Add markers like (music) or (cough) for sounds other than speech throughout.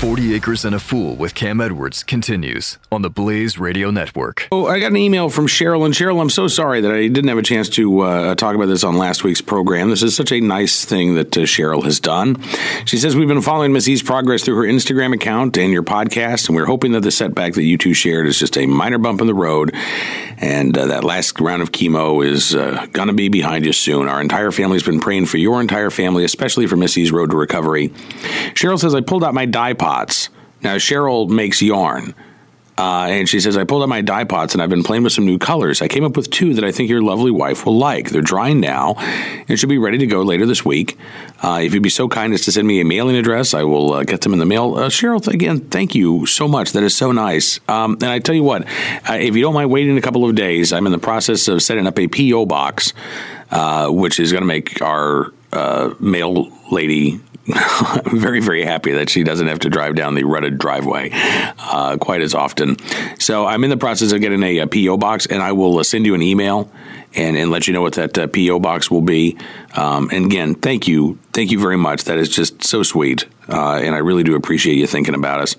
40 Acres and a Fool with Cam Edwards continues on the Blaze Radio Network. Oh, I got an email from Cheryl, and Cheryl, I'm so sorry that I didn't have a chance to uh, talk about this on last week's program. This is such a nice thing that uh, Cheryl has done. She says, We've been following Miss E's progress through her Instagram account and your podcast, and we're hoping that the setback that you two shared is just a minor bump in the road, and uh, that last round of chemo is uh, going to be behind you soon. Our entire family's been praying for your entire family, especially for Miss E's road to recovery. Cheryl says, I pulled out my dye pots. Now, Cheryl makes yarn. Uh, and she says, I pulled out my dye pots and I've been playing with some new colors. I came up with two that I think your lovely wife will like. They're drying now and should be ready to go later this week. Uh, if you'd be so kind as to send me a mailing address, I will uh, get them in the mail. Uh, Cheryl, again, thank you so much. That is so nice. Um, and I tell you what, uh, if you don't mind waiting a couple of days, I'm in the process of setting up a P.O. box, uh, which is going to make our mail lady (laughs) very, very happy that she doesn't have to drive down the rutted driveway uh, quite as often. So I'm in the process of getting a, a PO box, and I will uh, send you an email and, and let you know what that uh, PO box will be. Um, and again, thank you, thank you very much. That is just so sweet, uh, and I really do appreciate you thinking about us.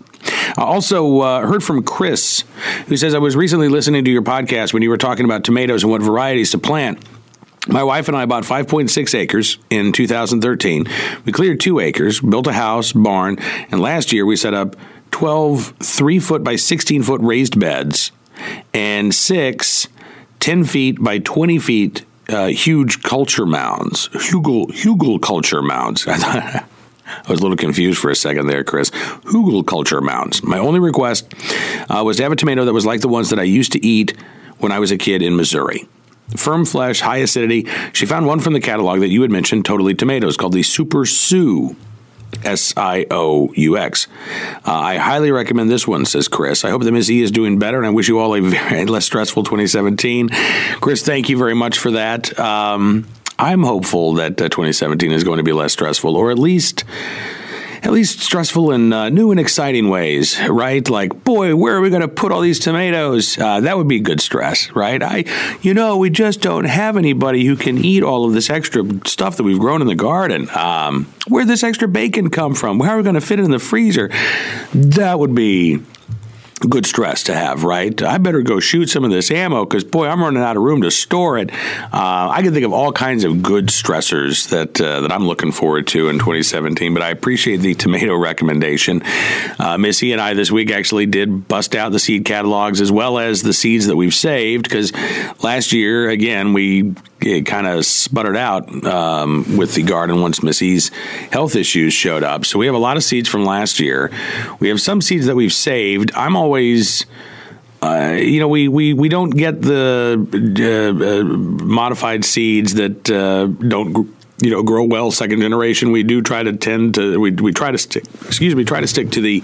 I also uh, heard from Chris, who says I was recently listening to your podcast when you were talking about tomatoes and what varieties to plant. My wife and I bought 5.6 acres in 2013. We cleared two acres, built a house, barn, and last year we set up 12 3 foot by 16 foot raised beds and six 10 feet by 20 feet uh, huge culture mounds, hugel, hugelkultur mounds. (laughs) I was a little confused for a second there, Chris. Hugelkultur mounds. My only request uh, was to have a tomato that was like the ones that I used to eat when I was a kid in Missouri firm flesh, high acidity. She found one from the catalog that you had mentioned, Totally Tomatoes, called the Super Sioux. S I O U X. Uh, I highly recommend this one, says Chris. I hope that Miss E is doing better, and I wish you all a (laughs) very less stressful 2017. Chris, thank you very much for that. Um, I'm hopeful that uh, 2017 is going to be less stressful, or at least at least stressful in uh, new and exciting ways, right? Like, boy, where are we going to put all these tomatoes? Uh, that would be good stress, right? I, you know, we just don't have anybody who can eat all of this extra stuff that we've grown in the garden. Um, where'd this extra bacon come from? How are we going to fit it in the freezer? That would be good stress to have, right? I better go shoot some of this ammo because, boy, I'm running out of room to store it. Uh, I can think of all kinds of good stressors that uh, that I'm looking forward to in 2017. But I appreciate the tomato recommendation. Uh, Missy and I this week actually did bust out the seed catalogs as well as the seeds that we've saved because last year, again, we it kind of sputtered out um, with the garden once Missy's health issues showed up. So we have a lot of seeds from last year. We have some seeds that we've saved. I'm always. Uh, you know, we, we, we don't get the uh, uh, modified seeds that uh, don't you know grow well second generation. We do try to tend to we we try to stick excuse me try to stick to the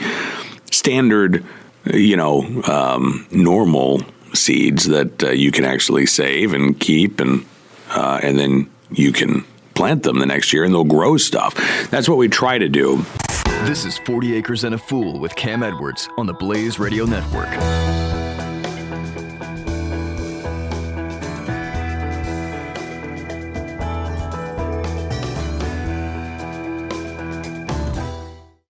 standard you know um, normal seeds that uh, you can actually save and keep and uh, and then you can plant them the next year and they'll grow stuff. That's what we try to do. This is 40 Acres and a Fool with Cam Edwards on the Blaze Radio Network.